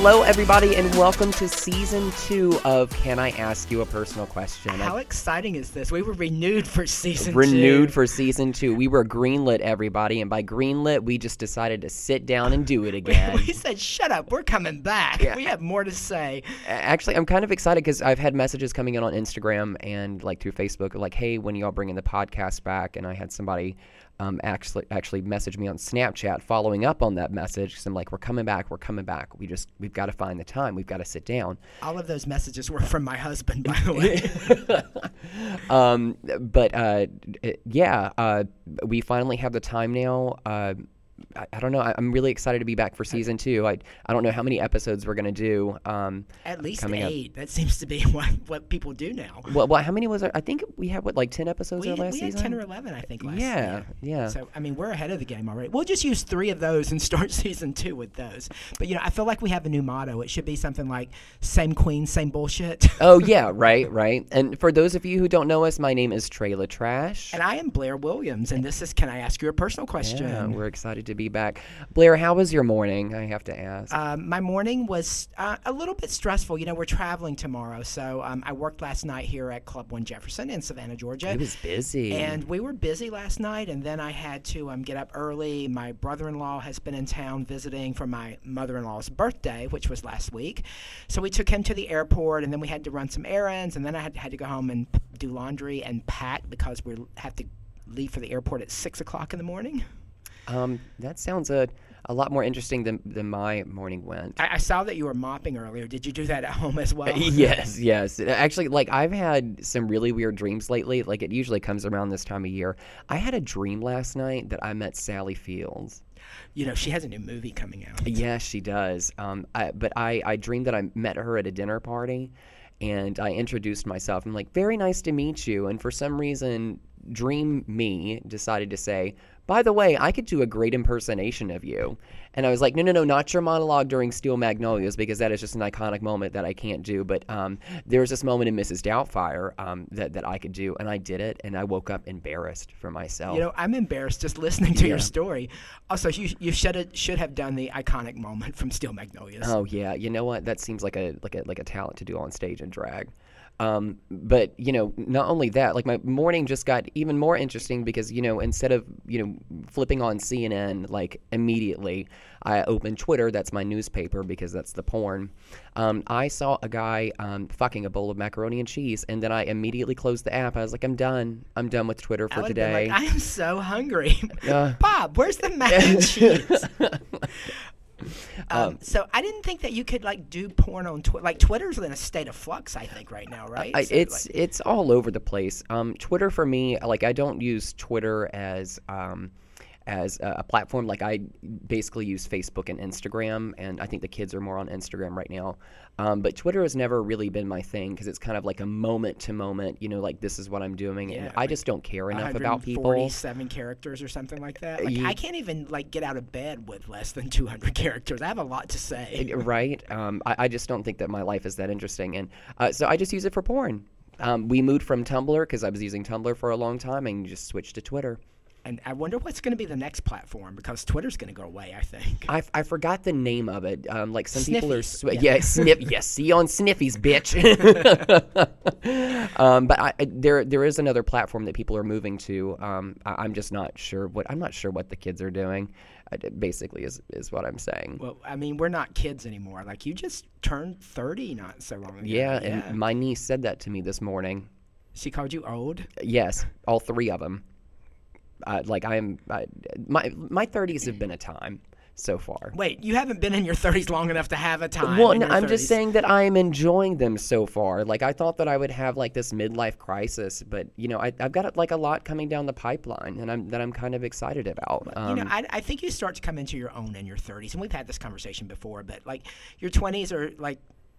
Hello, everybody, and welcome to season two of Can I Ask You a Personal Question? How exciting is this? We were renewed for season renewed two. for season two. We were greenlit, everybody, and by greenlit, we just decided to sit down and do it again. we said, "Shut up, we're coming back. Yeah. We have more to say." Actually, I'm kind of excited because I've had messages coming in on Instagram and like through Facebook, like, "Hey, when y'all bringing the podcast back?" And I had somebody um, actually actually message me on Snapchat following up on that message. Cause I'm like, "We're coming back. We're coming back. We just we've got to find the time. We've got to sit down." All of those messages were from my husband, by the way. um, but uh, yeah, uh, we finally have the time now. Uh, I, I don't know. I, I'm really excited to be back for season two. I I don't know how many episodes we're gonna do. Um, At least Coming up. eight. That seems to be what what people do now. well, well, how many was there? I think we had what like ten episodes We, our last we had season. ten or eleven, I think. Last yeah, year. yeah. So I mean, we're ahead of the game already. We'll just use three of those and start season two with those. But you know, I feel like we have a new motto. It should be something like "Same queen, same bullshit." oh yeah, right, right. And for those of you who don't know us, my name is Trayla Trash. and I am Blair Williams, and this is "Can I ask you a personal question?" yeah, we're excited to be back. Blair, how was your morning? I have to ask. Um, my morning was uh, a little bit stressful. You know, we're traveling tomorrow, so um, I worked last night here at Club One Jefferson in Savannah, Georgia. it was busy. and we were busy last night, and then I had to um, get up early. My brother in law has been in town visiting for my mother in law's birthday, which was last week. So we took him to the airport, and then we had to run some errands, and then I had, had to go home and do laundry and pack because we have to leave for the airport at 6 o'clock in the morning. Um, that sounds a, a lot more interesting than, than my morning went. I, I saw that you were mopping earlier. Did you do that at home as well? yes, yes. Actually, like I've had some really weird dreams lately. Like it usually comes around this time of year. I had a dream last night that I met Sally Fields. You know, she has a new movie coming out. Yes, she does. Um, I, but I, I dreamed that I met her at a dinner party, and I introduced myself. I'm like, "Very nice to meet you." And for some reason, Dream Me decided to say, "By the way, I could do a great impersonation of you." And I was like, "No, no, no, not your monologue during Steel Magnolias, because that is just an iconic moment that I can't do." But um, was this moment in Mrs. Doubtfire um, that that I could do, and I did it, and I woke up embarrassed for myself. You know, I'm embarrassed just listening to your story. Also, you you should have should have done the iconic moment from Steel Magnolias. Oh yeah, you know what? That seems like a like a like a talent to do on stage and drag. Um, but you know, not only that, like my morning just got even more interesting because you know, instead of you know flipping on CNN like immediately, I opened Twitter. That's my newspaper because that's the porn. Um, I saw a guy um, fucking a bowl of macaroni and cheese, and then I immediately closed the app. I was like, I'm done. I'm done with Twitter for would've today. Like, I am so hungry. Uh, Bob, where's the mac and cheese? Um, Um, so I didn't think that you could like do porn on Twitter. Like Twitter's in a state of flux, I think, right now, right? I, So, it's like, it's all over the place. Um, Twitter for me, like I don't use Twitter as um, as a, a platform. Like I basically use Facebook and Instagram, and I think the kids are more on Instagram right now. Um, but Twitter has never really been my thing because it's kind of like a moment to moment. You know, like this is what I'm doing, and Yeah, I just don't care enough about people. 147 characters or something like that. Like, Ye- I can't even like get out of bed with less than 200 characters. I have a lot to say. right? Um, I, I just don't think that my life is that interesting, and uh, so I just use it for porn. Um, we moved from Tumblr because I was using Tumblr for a long time, and just switched to Twitter. And I wonder what's going to be the next platform because Twitter's going to go away. I think. I, I forgot the name of it. Um, like some people are, Sniffies, sw- yeah. yeah, sniff, yes, see you on Sniffies, bitch. um, but I, there, there is another platform that people are moving to. Um, I, I'm just not sure what I'm not sure what the kids are doing. Uh, basically, is is what I'm saying. Well, I mean, we're not kids anymore. Like you just turned 30 not so long ago. yeah, and my niece said that to me this morning. she called you old. Yes, all three of them. Uh, like I am, I, my my 30s have been a time so far. Wait, you haven't been in your 30s long enough to have a time. Well, I'm just saying that I am enjoying them so far. Like I thought that I would have like this midlife crisis, but you know, I, I've got like a lot coming down the pipeline, and I'm that I'm kind of excited about. Um, you know, I, I think you start to come into your own in your 30s, and we've had this conversation before. But like, your 20s are like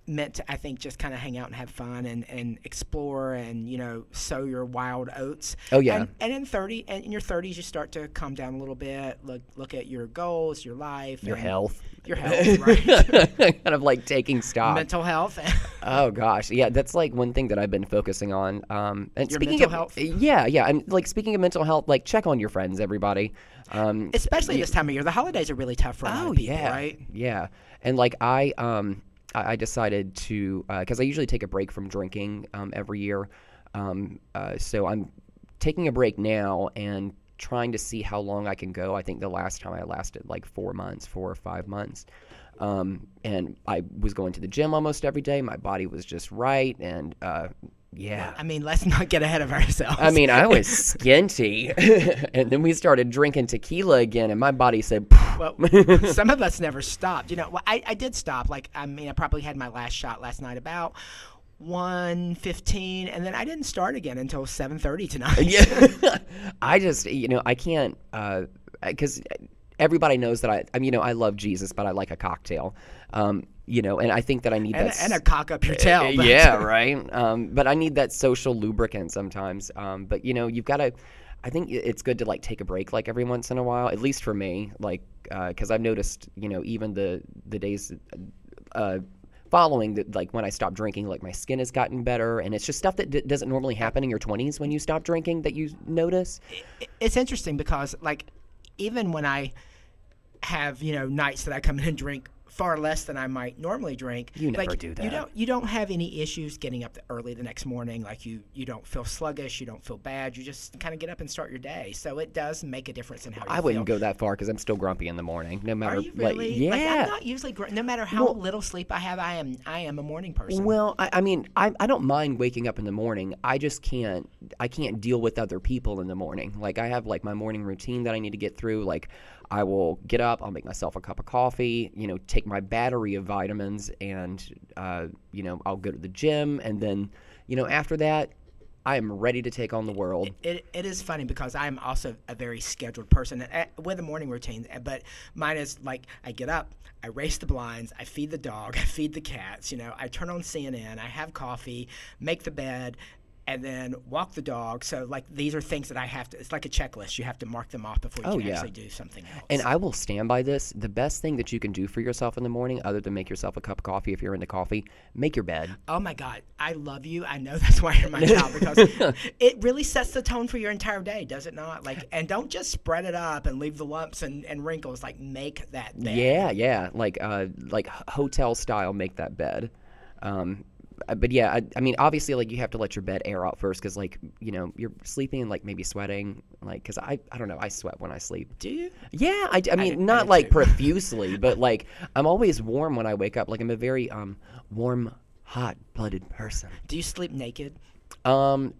meant to, I think, just kind of hang out and have fun and, and explore and you know sow your wild oats. Oh, yeah. And, and in 30, and in your 30s, you start to calm down a little bit. Look look at your goals, your life, your health, your health, right? kind of like taking stock. Mental health. Oh gosh, yeah, that's like one thing that I've been focusing on. Um, and Your speaking mental of health? yeah, yeah, and like speaking of mental health, like check on your friends, everybody. Um, Especially this time of year, the holidays are really tough for a lot Oh of people, yeah, right? yeah. and like I um I, I decided to because I usually take a break from drinking um, every year, um, uh, so I'm taking a break now and trying to see how long I can go. I think the last time I lasted like four months, four or five months. Um, and I was going to the gym almost every day. My body was just right, and uh, yeah. I mean, let's not get ahead of ourselves. I mean, I was skinty, and then we started drinking tequila again, and my body said, well, some of us never stopped. You know, well, I, I did stop. Like, I mean, I probably had my last shot last night about 1.15 and then i didn't start again until 7.30 tonight yeah i just you know i can't because uh, everybody knows that I, I mean, you know, I love Jesus, but I like a cocktail. Um, you know, and I think that I need and, that. And a cock up your tail. Uh, yeah, right. Um, but I need that social lubricant sometimes. Um, but you know, you've got to. I think it's good to like take a break like every once in a while, at least for me. Like, because uh, I've noticed, you know, even the the days. Uh, following that like when i stopped drinking like my skin has gotten better and it's just stuff that d- doesn't normally happen in your 20s when you stop drinking that you notice it's interesting because like even when i have you know nights that I come in and drink far less than I might normally drink. You never like, do that. You don't. You don't have any issues getting up early the next morning. Like you, you don't feel sluggish. You don't feel bad. You just kind of get up and start your day. So it does make a difference in how you I wouldn't go that far because I'm still grumpy in the morning. No matter, Are you really? like, yeah. Like, I'm not usually. Gr- no matter how well, little sleep I have, I am. I am a morning person. Well, I, I mean, I, I don't mind waking up in the morning. I just can't. I can't deal with other people in the morning. Like I have like my morning routine that I need to get through. Like I will get up, I'll make myself a cup of coffee, you know, take my battery of vitamins, and, uh, you know, I'll go to the gym. And then, you know, after that, I am ready to take on the world. It, it, it is funny because I'm also a very scheduled person eh, with a morning routine, eh, but mine is like I get up, I race the blinds, I feed the dog, I feed the cats, you know, I turn on CNN, I have coffee, make the bed, and then walk the dog. So like these are things that I have to. It's like a checklist. You have to mark them off before you oh, can yeah. actually do something else. And I will stand by this. The best thing that you can do for yourself in the morning, other than make yourself a cup of coffee if you're into coffee, make your bed. Oh my God, I love you. I know that's why you're my child because it really sets the tone for your entire day, does it not? Like, and don't just spread it up and leave the lumps and, and wrinkles. Like, make that bed. Yeah, yeah, like uh, like hotel style, make that bed. Um, but yeah, I, I, mean, obviously, like you have to let your bed air out first, because like you know you're sleeping and like maybe sweating, like because I I don't know, I sweat when I sleep. Do you? Yeah, I, I mean I, not like too. profusely, but like I'm always warm when I wake up. Like I'm a very um warm, hot blooded person. Do you sleep naked? Um,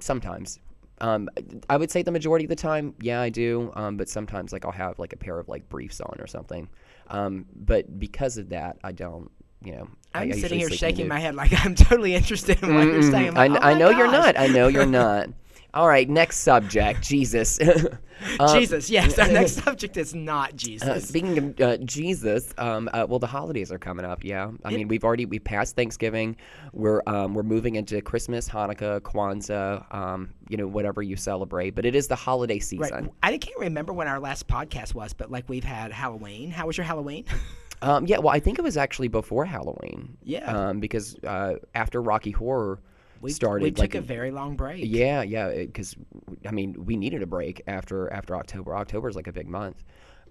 sometimes. Um, I would say the majority of the time, yeah, I do. Um, but sometimes, like, I'll have like a pair of like briefs on or something. Um, but because of that, I don't you know, I'm I, I sitting here shaking my head like I'm totally interested in what you're saying. I, oh I know gosh. you're not. I know you're not. All right, next subject, Jesus. um, Jesus, yes. Our next subject is not Jesus. Uh, speaking of uh, Jesus, um, uh, well, the holidays are coming up. Yeah, I It- mean, we've already we passed Thanksgiving. We're um, we're moving into Christmas, Hanukkah, Kwanzaa, um, you know, whatever you celebrate. But it is the holiday season. Right. I can't remember when our last podcast was, but like we've had Halloween. How was your Halloween? Um, yeah, well, I think it was actually before Halloween. Yeah. Um, because uh, after Rocky Horror We started, We took like a very long break. Yeah, yeah, because I mean, we needed a break after after October. October is like a big month.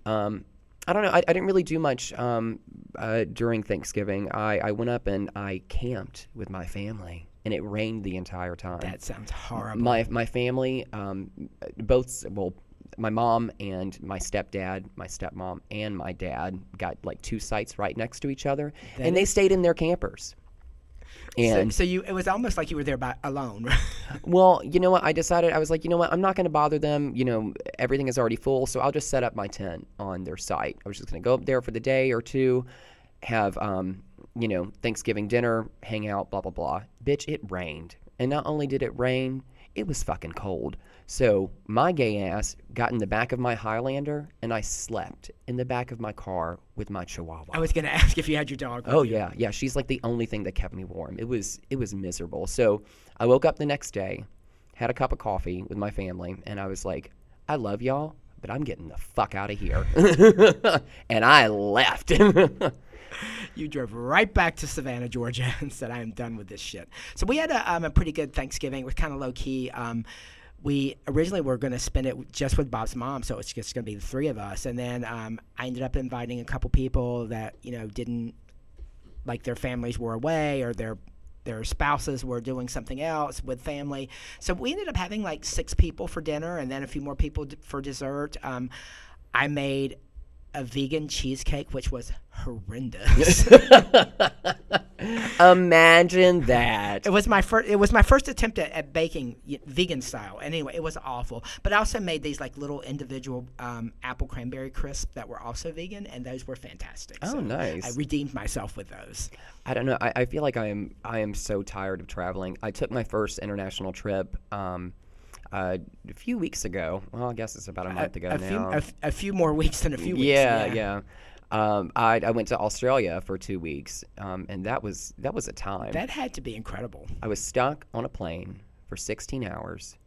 Um, I don't know. I, I didn't really do much um, uh, during Thanksgiving. I, I went up and I camped with my family, and it rained the entire time. That sounds horrible. my my family, um, both well, my mom and my stepdad, my stepmom and my dad got like two sites right next to each other, That and they stayed in their campers. And so, so you, it was almost like you were there by alone. Well, you know what? I decided I was like, you know what? I'm not going to bother them. You know, everything is already full, so I'll just set up my tent on their site. I was just going to go up there for the day or two, have um, you know, Thanksgiving dinner, hang out, blah blah blah. Bitch, it rained, and not only did it rain, it was fucking cold. So my gay ass got in the back of my Highlander, and I slept in the back of my car with my Chihuahua. I was going to ask if you had your dog. with Oh you. yeah, yeah. She's like the only thing that kept me warm. It was it was miserable. So I woke up the next day, had a cup of coffee with my family, and I was like, I love y'all, but I'm getting the fuck out of here. and I left. You drove right back to Savannah, Georgia, and said, "I am done with this shit." So we had a, um, a pretty good Thanksgiving. It was kind of low key. Um, we originally were going to spend it just with Bob's mom, so it's just going to be the three of us. And then um, I ended up inviting a couple people that you know didn't like their families were away or their their spouses were doing something else with family. So we ended up having like six people for dinner, and then a few more people d- for dessert. Um, I made a vegan cheesecake, which was horrendous. Imagine that. It was my first. It was my first attempt at, at baking y- vegan style. And Anyway, it was awful. But I also made these like little individual um, apple cranberry crisp that were also vegan, and those were fantastic. Oh, So nice. I redeemed myself with those. I don't know. I, I feel like I am I am so tired of traveling. I took my first international trip um, uh, a few weeks ago. Well, I guess it's about a month ago a now. few, a, f- a few more weeks than a few weeks. yeah, yeah. Um, I, I went to Australia for two weeks, um, and that was that was a time. That had to be incredible. I was stuck on a plane for 16 hours,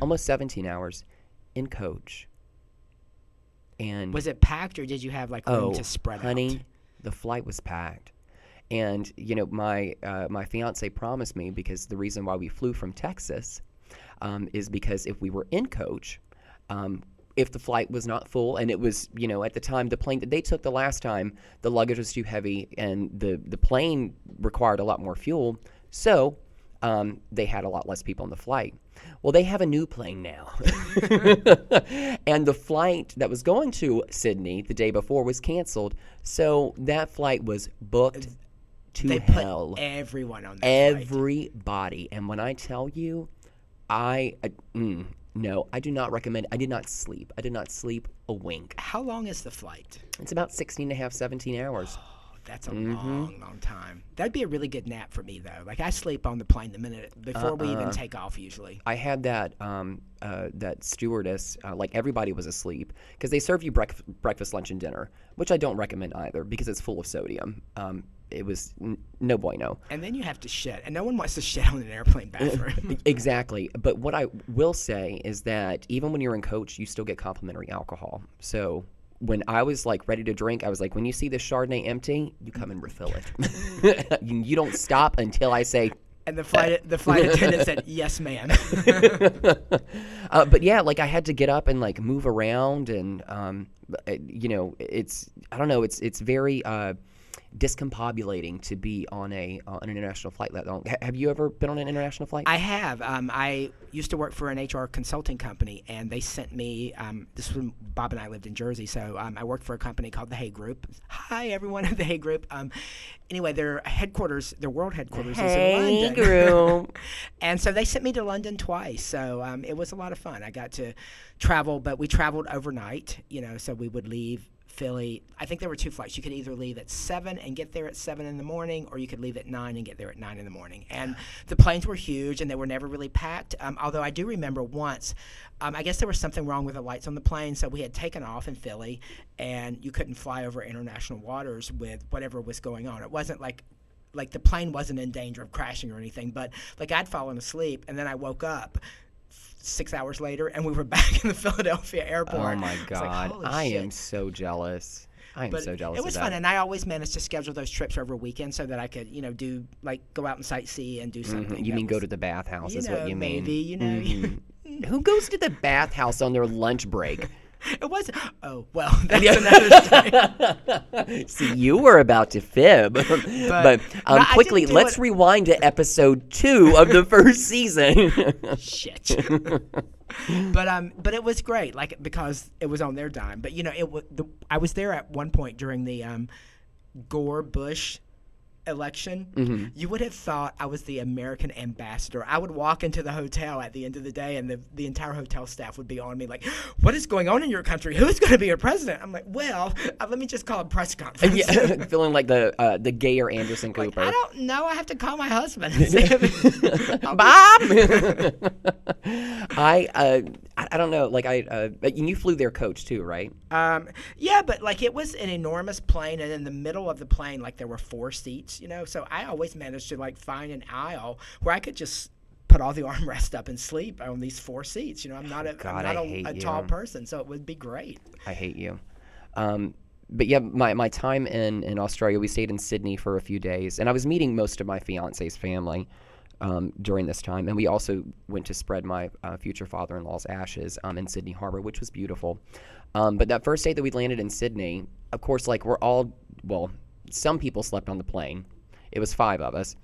almost 17 hours, in coach. And Was it packed, or did you have like room oh, to spread honey, out? the flight was packed. And you know, my uh, my fiance promised me because the reason why we flew from Texas um, is because if we were in coach, um, if the flight was not full, and it was you know at the time the plane that they took the last time, the luggage was too heavy, and the the plane required a lot more fuel, so um, they had a lot less people on the flight. Well, they have a new plane now. and the flight that was going to Sydney the day before was canceled. So that flight was booked to They put hell. everyone on that flight. Everybody. And when I tell you, I, I mm, no, I do not recommend. I did not sleep. I did not sleep a wink. How long is the flight? It's about 16 and a half, 17 hours. That's a Mm-hmm. long, long time. That'd be a really good nap for me, though. Like I sleep on the plane the minute before we Uh-uh. even take off. Usually, I had that um, uh, that stewardess, uh, like everybody was asleep because they serve you brec- breakfast, lunch, and dinner, which I don't recommend either because it's full of sodium. Um, it was n- no bueno. and then you have to shit, and no one wants to shit on an airplane bathroom. Exactly. But what I will say is that even when you're in coach, you still get complimentary alcohol. So when I was like ready to drink, I was like, when you see this Chardonnay empty, you come and refill it. you, you don't stop until I say, and the flight, the flight attendant said, "Yes, ma'am." uh, but yeah, like I had to get up and like move around, and um, uh, you know, it's I don't know, it's it's very uh, discombobulating to be on a on an international flight that long. Ha- have you ever been on an international flight? I have. Um, I used to work for an HR consulting company, and they sent me. Um, this was when Bob and I lived in Jersey, so um, I worked for a company called the Hay Group. Hi, everyone at the Hay Group. Um, anyway, their headquarters, their world headquarters, is in Hey, London. group. and so they sent me to London twice. So um, it was a lot of fun. I got to travel, but we traveled overnight. You know, so we would leave Philly. I think there were two flights. You could either leave at seven and get there at seven in the morning, or you could leave at nine and get there at nine in the morning. And the planes were huge, and they were never really packed. Um, although I do remember once, um, I guess there was something wrong with the lights on the plane, so we had taken off in Philly, and you couldn't fly over international waters with whatever was going on. It wasn't like like the plane wasn't in danger of crashing or anything, but like I'd fallen asleep and then I woke up six hours later and we were back in the Philadelphia airport. Oh my I like, god, I shit." am so jealous. I am But so jealous. it was fun, and I always managed to schedule those trips over a weekend so that I could, you know, do like go out and sightsee and do something. Mhm, You mean go to the bathhouse? is know, what you mean? maybe, you know, Mhm. Who goes to the bathhouse on their lunch break? It was. Oh well, that's another story. See, you were about to fib, but, um, No, quickly, let's it- rewind to episode two of the first season. Shit. but um, but it was great, like because it was on their dime. But you know, it was. The, I was there at one point during the um, Gore Bush election. Mm-hmm. You would have thought I was the American ambassador. I would walk into the hotel at the end of the day, and the the entire hotel staff would be on me like, "What is going on in your country? Who's going to be your president?" I'm like, "Well, uh, let me just call a press conference." yeah, feeling like the uh, the gayer Anderson Like, Cooper. I don't know. I have to call my husband. and see if- Bob. I uh, I I don't know. Like I, uh, you flew their coach too, right? Um, yeah, but like it was an enormous plane, and in the middle of the plane, like there were four seats, you know. So I always managed to like find an aisle where I could just put all the armrest up and sleep on these four seats. You know, I'm not a, God, I'm not a, a tall person, so it would be great. I hate you. Um, but yeah, my, my time in, in Australia, we stayed in Sydney for a few days, and I was meeting most of my fiance's family. um, during this time. And we also went to spread my uh, future father in law's ashes um, in Sydney Harbor, which was beautiful. Um, but that first day that we landed in Sydney, of course, like we're all, well, some people slept on the plane. It was five of us.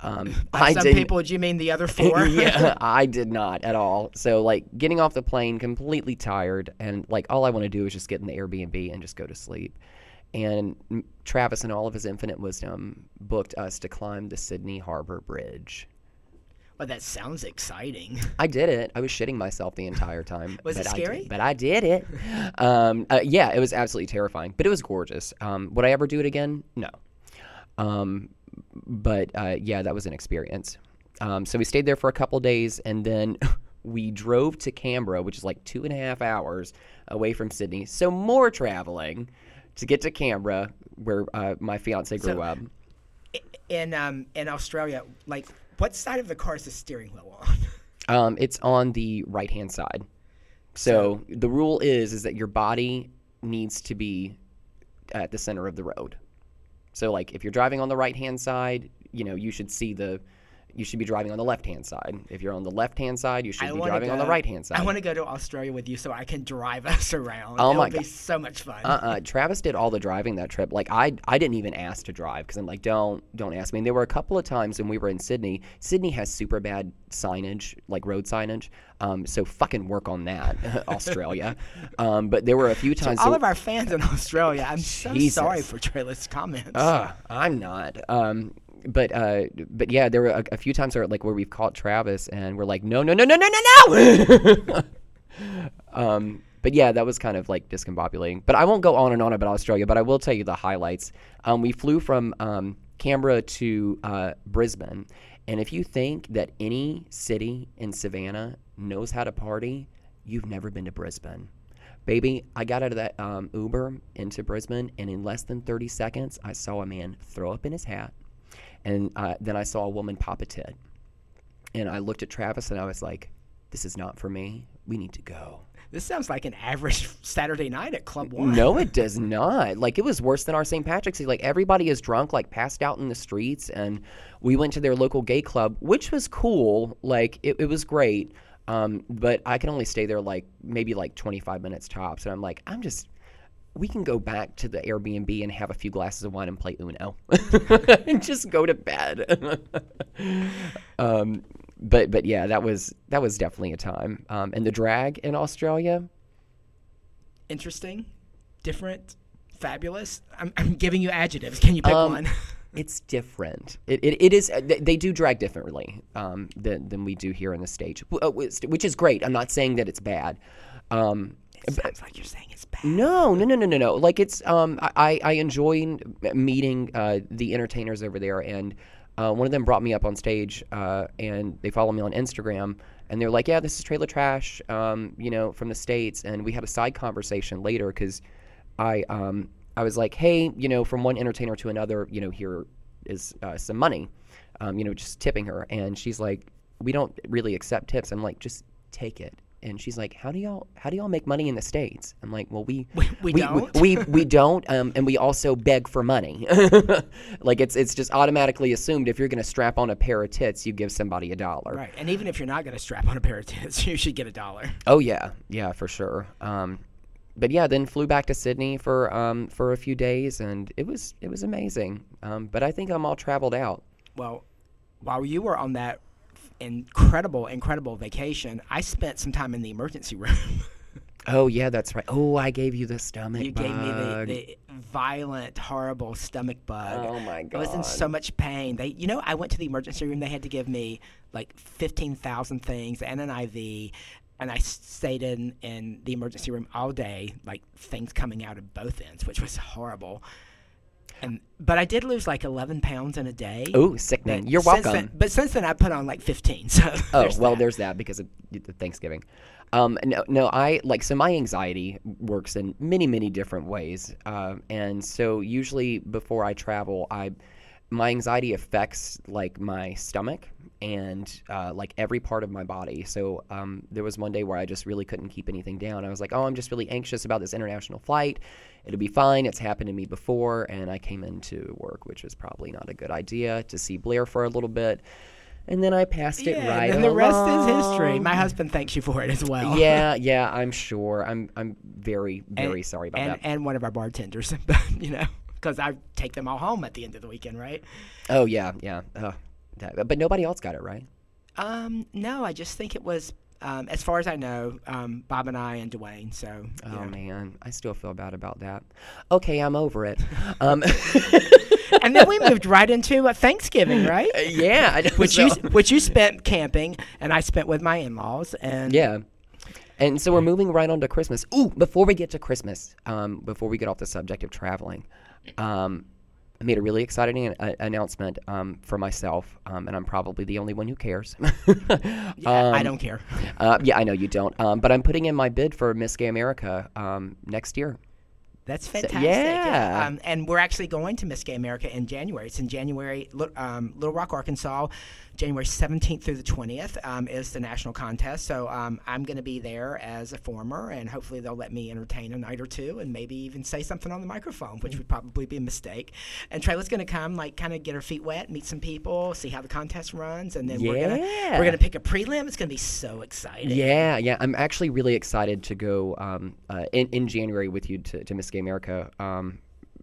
Um, By some didn't- people, do you mean the other four? yeah, I did not at all. So like getting off the plane completely tired and like all I want to do is just get in the Airbnb and just go to sleep. And Travis and all of his infinite wisdom booked us to climb the Sydney Harbor Bridge. Well, that sounds exciting. I did it. I was shitting myself the entire time. Was it but I did- scary? but I did it. Um, uh, yeah, it was absolutely terrifying, but it was gorgeous. Um, would I ever do it again? No. Um, but uh, yeah, that was an experience. Um, so we stayed there for a couple days, and then we drove to Canberra, which is like two and a half hours away from Sydney. So more traveling to get to Canberra, where uh, my fiance grew So- up. In um in Australia, like what side of the car is the steering wheel on? Um, it's on the right hand side. So, the rule is is that your body needs to be at the center of the road. So like if you're driving on the right hand side, you know, you should see the you should be driving on the left hand side. If you're on the left hand side, you should I be driving on the right hand side. I want to go to Australia with you so I can drive us around. Oh It'll my be God. so much fun. uh-uh. Travis did all the driving that trip. Like I, I didn't even ask to drive because I'm like, don't, don't ask me. And there were a couple of times when we were in Sydney. Sydney has super bad signage, like road signage. Um, so fucking work on that, Australia. Um, but there were a few times. All so- of our fans in Australia, I'm so sorry for Trailer's comments. Ugh, I'm not. Um, but uh, but yeah, there were a, a few times where like where we've caught Travis and we're like, no, no, no, no, no, no, no. um, but yeah, that was kind of like discombobulating. But I won't go on and on about Australia, but I will tell you the highlights. Um, we flew from um, Canberra to uh, Brisbane, and if you think that any city in Savannah knows how to party, you've never been to Brisbane. Baby, I got out of that um, Uber into Brisbane, and in less than 30 seconds, I saw a man throw up in his hat, and uh, then I saw a woman pop a tit. And I looked at Travis and I was like, this is not for me. We need to go. This sounds like an average Saturday night at Club One. No, it does not. Like it was worse than our St. Patrick's Day. Like everybody is drunk, like passed out in the streets, and we went to their local gay club, which was cool. Like it, it was great. Um, but I can only stay there like maybe like 25 minutes tops, and I'm like, I'm just. We can go back to the Airbnb and have a few glasses of wine and play Uno, and just go to bed. um, but but yeah, that was that was definitely a time. Um, and the drag in Australia, Interesting, different, fabulous. I'm, I'm giving you adjectives. Can you pick Um, one? It's different. It, it, it is. They, do drag differently um, than than we do here in the stage, wh- uh, which which is great. I'm not saying that it's bad. Um, Sounds like you're saying it's bad. no, no, no, no, no, no. Like it's. Um, I I enjoy meeting uh, the entertainers over there, and uh, one of them brought me up on stage, uh, and they follow me on Instagram, and they're like, "Yeah, this is Trailer Trash, um, you know, from the states," and we had a side conversation later because I um I was like, "Hey, you know, from one entertainer to another, you know, here is uh, some money, um, you know, just tipping her," and she's like, "We don't really accept tips." I'm like, "Just take it." And she's like, "How do y'all how do y'all make money in the states?" I'm like, "Well, we We- we don't? we, we don't, um, and we also beg for money. like it's it's just automatically assumed if you're going to strap on a pair of tits, you give somebody a dollar. Right, and even if you're not going to strap on a pair of tits, you should get a dollar. Oh yeah, yeah, for sure. Um, but yeah, then flew back to Sydney for um, for a few days, and it was it was amazing. Um, but I think I'm all traveled out. Well, while you were on that incredible, incredible vacation, I spent some time in the emergency room. Oh yeah, that's right. Oh, I gave you the stomach you bug. gave me the, the violent, horrible stomach bug. Oh my god! I was in so much pain. They, you know, I went to the emergency room. They had to give me like fifteen thousand things and an IV, and I stayed in in the emergency room all day, like things coming out of both ends, which was horrible. And but I did lose like eleven pounds in a day. oh, sickening. But You're welcome. then- but since then, I put on like fifteen. So Oh there's well, that. there's that because of Thanksgiving. Um, no, no, I like so my anxiety works in many, many different ways, uh, and so usually before I travel, I my anxiety affects like my stomach and uh, like every part of my body. So um, there was one day where I just really couldn't keep anything down. I was like, oh, I'm just really anxious about this international flight. It'll be fine. It's happened to me before, and I came into work, which was probably not a good idea to see Blair for a little bit and then I passed it Yeah, right and the rest is history. My husband thanks you for it as well. yeah, yeah, I'm sure. I'm I'm very And- very sorry about and, that. and one of our bartenders, you know, because I take them all home at the end of the weekend, right? oh yeah, yeah. Uh, that, but nobody else got it right. Um, no, I just think it was, um, as far as I know, um, Bob and I and Dwayne. So, Oh know. man, I still feel bad about that. Okay, I'm over it. Um, and then we moved right into uh, Thanksgiving, right? yeah, I know, Which you which you spent camping, and I spent with my in-laws. And Yeah. And so we're moving right on to Christmas. Ooh, before we get to Christmas, um, before we get off the subject of traveling, um, I made a really exciting an- a- announcement um, for myself, um, and I'm probably the only one who cares. yeah, I Um, don't care. Uh, yeah, I know you don't. Um, but I'm putting in my bid for Miss Gay America um, next year. That's fantastic. yeah. Um, and we're actually going to Miss Gay America in January. It's in January, um, Little Rock, Arkansas. January 17th through the 20th um, is the national contest. So um, I'm going to be there as a former, and hopefully they'll let me entertain a night or two and maybe even say something on the microphone, which would probably be a mistake. And Trayla's going to come, like, kind of get her feet wet, meet some people, see how the contest runs, and then we're gonna we're gonna pick a prelim. It's going to be so exciting. Yeah, yeah. I'm actually really excited to go um, uh, in in January with you to, to Miss Gay America. Um,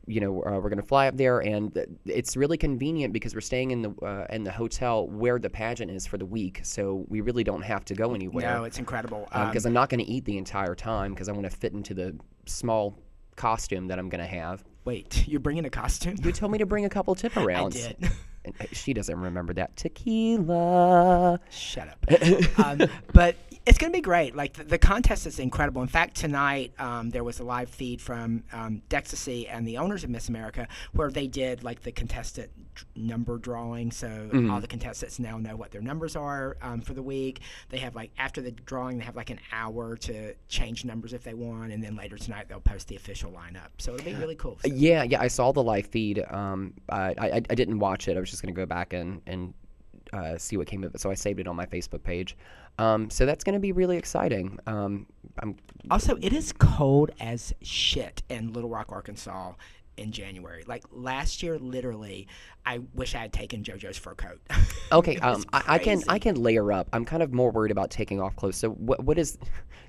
you know, uh, we're going to fly up there, and th- it's really convenient because we're staying in the uh, in the hotel where the pageant is for the week, so we really don't have to go anywhere. No, it's incredible. Um, because I'm not going to eat the entire time because I want to fit into the small costume that I'm going to have. wait, you're bringing a costume? You told me to bring a couple tip I did. And uh, she doesn't remember that tequila. Shut up. um, but it's going to be great. Like the, the contest is incredible. In fact, tonight um, there was a live feed from um, Dexasy and the owners of Miss America where they did like the contestant number drawing. So all the contestants now know what their numbers are um, for the week. They have like after the drawing, they have like an hour to change numbers if they want, and then later tonight they'll post the official lineup. So it'll be really cool. So- Yeah, yeah, I saw the live feed. Um, I, I, I didn't watch it. I was just going to go back and and uh, see what came of it. So I saved it on my Facebook page. Um, so that's going to be really exciting. Um, I'm Also, it is cold as shit in Little Rock, Arkansas in January. Like last year, literally, I wish I had taken JoJo's fur coat. okay. Um, I, I can I can layer up. I'm kind of more worried about taking off clothes. So what what is?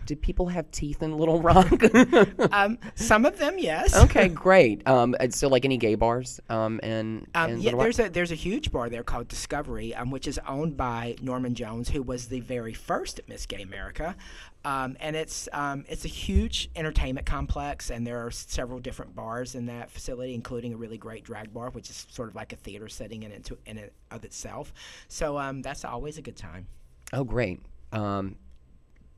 Do people have teeth in Little Rock? um, some of them, yes. okay, great. Um, and so like any gay bars? Um, and Um, yeah, there's a there's a huge bar there called Discovery, um, which is owned by Norman Jones, who was the very first Miss Gay America, um, and it's um, it's a huge entertainment complex, and there are several different bars in that facility, including a really great drag bar, which is sort of like a theater setting in it in it of itself. So um, that's always a good time. Oh, great. Um,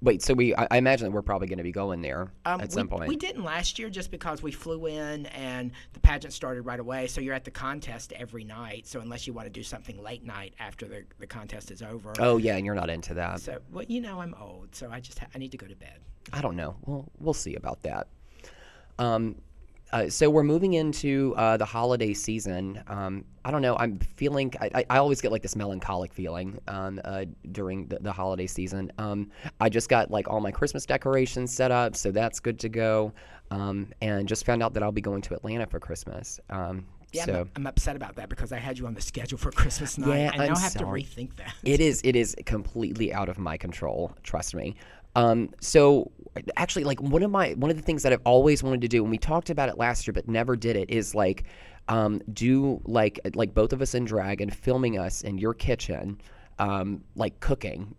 wait. So we I, I imagine that we're probably going to be going there Um, at we, some point. we didn't last year just because we flew in and the pageant started right away. So you're at the contest every night. So unless you want to do something late night after the, the contest is over. oh yeah, and you're not into that. So well, you know, I'm old, so I just ha- I need to go to bed. I don't know. We'll we'll see about that. Um, uh, so we're moving into uh, the holiday season. Um, I don't know. I'm feeling. I, I- I always get like this melancholic feeling um, uh, during the, the holiday season. Um, I just got like all my Christmas decorations set up, so that's good to go. Um, and just found out that I'll be going to Atlanta for Christmas. Um, Yeah, so I'm, I'm upset about that because I had you on the schedule for Christmas night. Yeah, I now I'm have sorry. to rethink that. It is. It is completely out of my control. Trust me. Um, so actually, like one of my one of the things that I've always wanted to do, and we talked about it last year, but never did it, is like um, do like like both of us in drag and filming us in your kitchen, um, like cooking,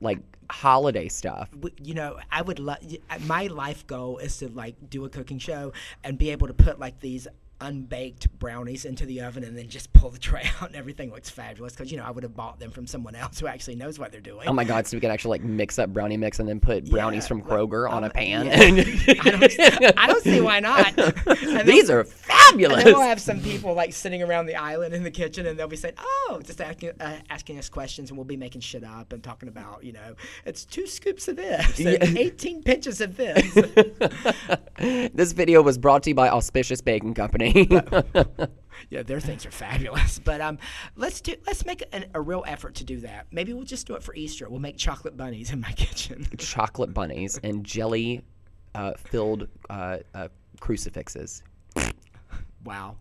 like holiday stuff. you know, I would love. My life goal is to like do a cooking show and be able to put like these unbaked brownies into the oven and then just pull the tray out and everything looks fabulous because you know I would have bought them from someone else who actually knows what they're doing. Oh my god! So we can actually like mix up brownie mix and then put brownies Yeah, from well, Kroger on um, a pan. yeah. I, don't, I don't see why not. And then- These are And fabulous. then we'll have some people like sitting around the island in the kitchen, and they'll be saying, "Oh, just asking uh, asking us questions," and we'll be making shit up and talking about, you know, it's two scoops of this, and Yeah. eighteen pinches of this. this video was brought to you by Auspicious Baking Company. yeah, their things are fabulous. But um, let's do let's make an, a real effort to do that. Maybe we'll just do it for Easter. We'll make chocolate bunnies in my kitchen. chocolate bunnies and jelly uh, filled uh, uh, crucifixes. wow,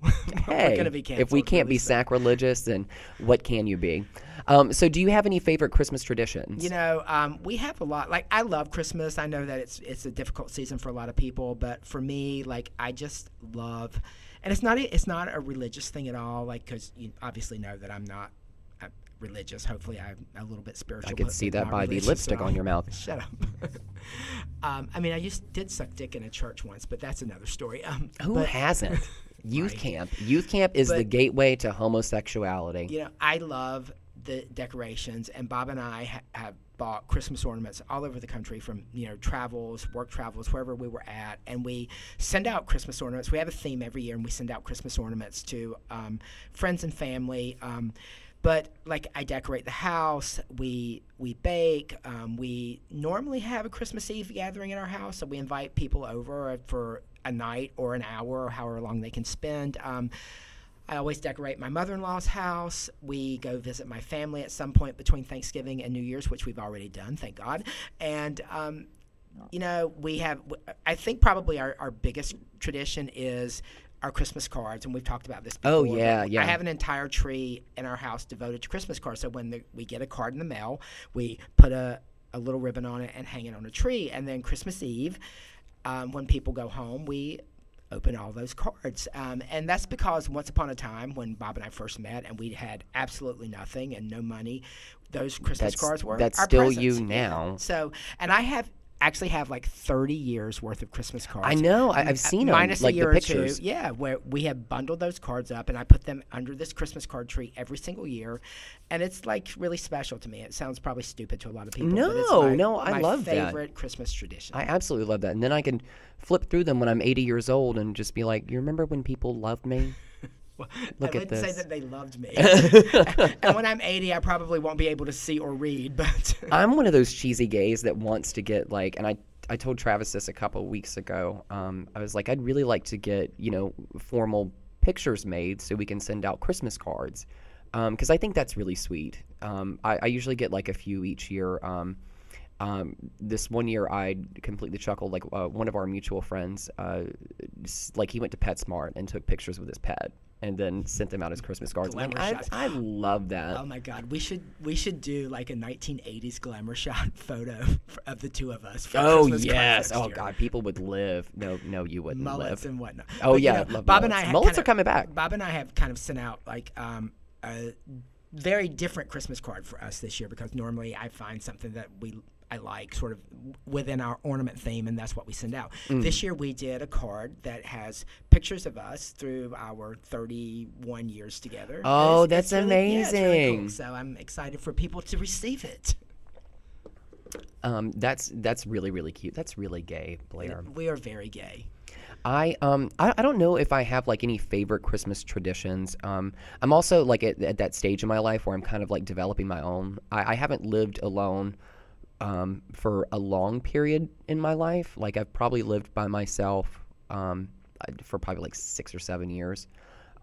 Hey, we're gonna be if we can't be sacrilegious, then what can you be? Um, so, do you have any favorite Christmas traditions? You know, um, we have a lot. Like, I love Christmas. I know that it's it's a difficult season for a lot of people, but for me, like, I just love, and it's not a, it's not a religious thing at all. Like, because you obviously know that I'm not uh, religious. Hopefully, I'm a little bit spiritual. I could see that by the lipstick on your mouth. Shut up. um, I mean, I used did suck dick in a church once, but that's another story. Um, Who but, hasn't? Youth Right. camp. Youth camp is the gateway to homosexuality. you know, I love the decorations, and Bob and I ha- have bought Christmas ornaments all over the country from you know travels, work travels, wherever we were at, and we send out Christmas ornaments. We have a theme every year, and we send out Christmas ornaments to um, friends and family. Um, but like I decorate the house, we we bake. Um, we normally have a Christmas Eve gathering in our house, so we invite people over for a night or an hour or however long they can spend. I always decorate my mother in law's house. We go visit my family at some point between Thanksgiving and New Year's, which we've already done, thank God. And, um, you know, we have, I think probably our, our biggest tradition is our Christmas cards, and we've talked about this before. Oh, yeah, yeah, I have an entire tree in our house devoted to Christmas cards. So when the, we get a card in the mail, we put a, a little ribbon on it and hang it on a tree. And then Christmas Eve, um, when people go home, we open all those cards. Um, and that's because once upon a time, when Bob and I first met and we had absolutely nothing and no money, those Christmas That's- cards were that's our still presents. you now. So, and I have actually have like 30 years worth of Christmas cards. I know. I, Uh, I've seen them, minus like a year the or pictures. two. Yeah, where we have bundled those cards up and I put them under this Christmas card tree every single year, and it's like really special to me. It sounds probably stupid to a lot of people. but it's No, my, no, I love that. favorite Christmas tradition. I absolutely love that. And then I can flip through them when I'm 80 years old and just be like, "You remember when people loved me?" Look I at wouldn't say that they loved me. and when I'm 80, I probably won't be able to see or read. But I'm one of those cheesy gays that wants to get like, and I I told Travis this a couple weeks ago. Um, I was like, I'd really like to get you know formal pictures made so we can send out Christmas cards, because I think that's really sweet. Um, I, I usually get like a few each year. Um, um, this one year, I completely chuckled. Like uh, one of our mutual friends, uh, like he went to PetSmart and took pictures with his pet, and then sent them out as Christmas cards. Like, Glamour I, shots. I love that. oh my God, we should we should do like a 1980s glamour shot photo of the two of us. Oh Christmas yes! Oh year. god, people would live. No, no, you wouldn't mullets live. and whatnot. Oh, But, you yeah, know, I love Bob and. I have Mullets kind are coming back. Bob and I have kind of sent out like um, a very different Christmas card for us this year because normally I find something that we I like sort of within our ornament theme, and that's what we send out. Mm. This year we did a card that has pictures of us through our 31 years together. Oh, it's- that's it's really- yeah, it's really cool. amazing. So I'm excited for people to receive it. Um, that's that's really really cute. That's really gay, Blair. We are very gay. I um I, I don't know if I have like any favorite Christmas traditions. Um, I'm also like at, at that stage in my life where I'm kind of like developing my own. I, I haven't lived alone um, for a long period in my life. Like I've probably lived by myself um, for probably like six or seven years.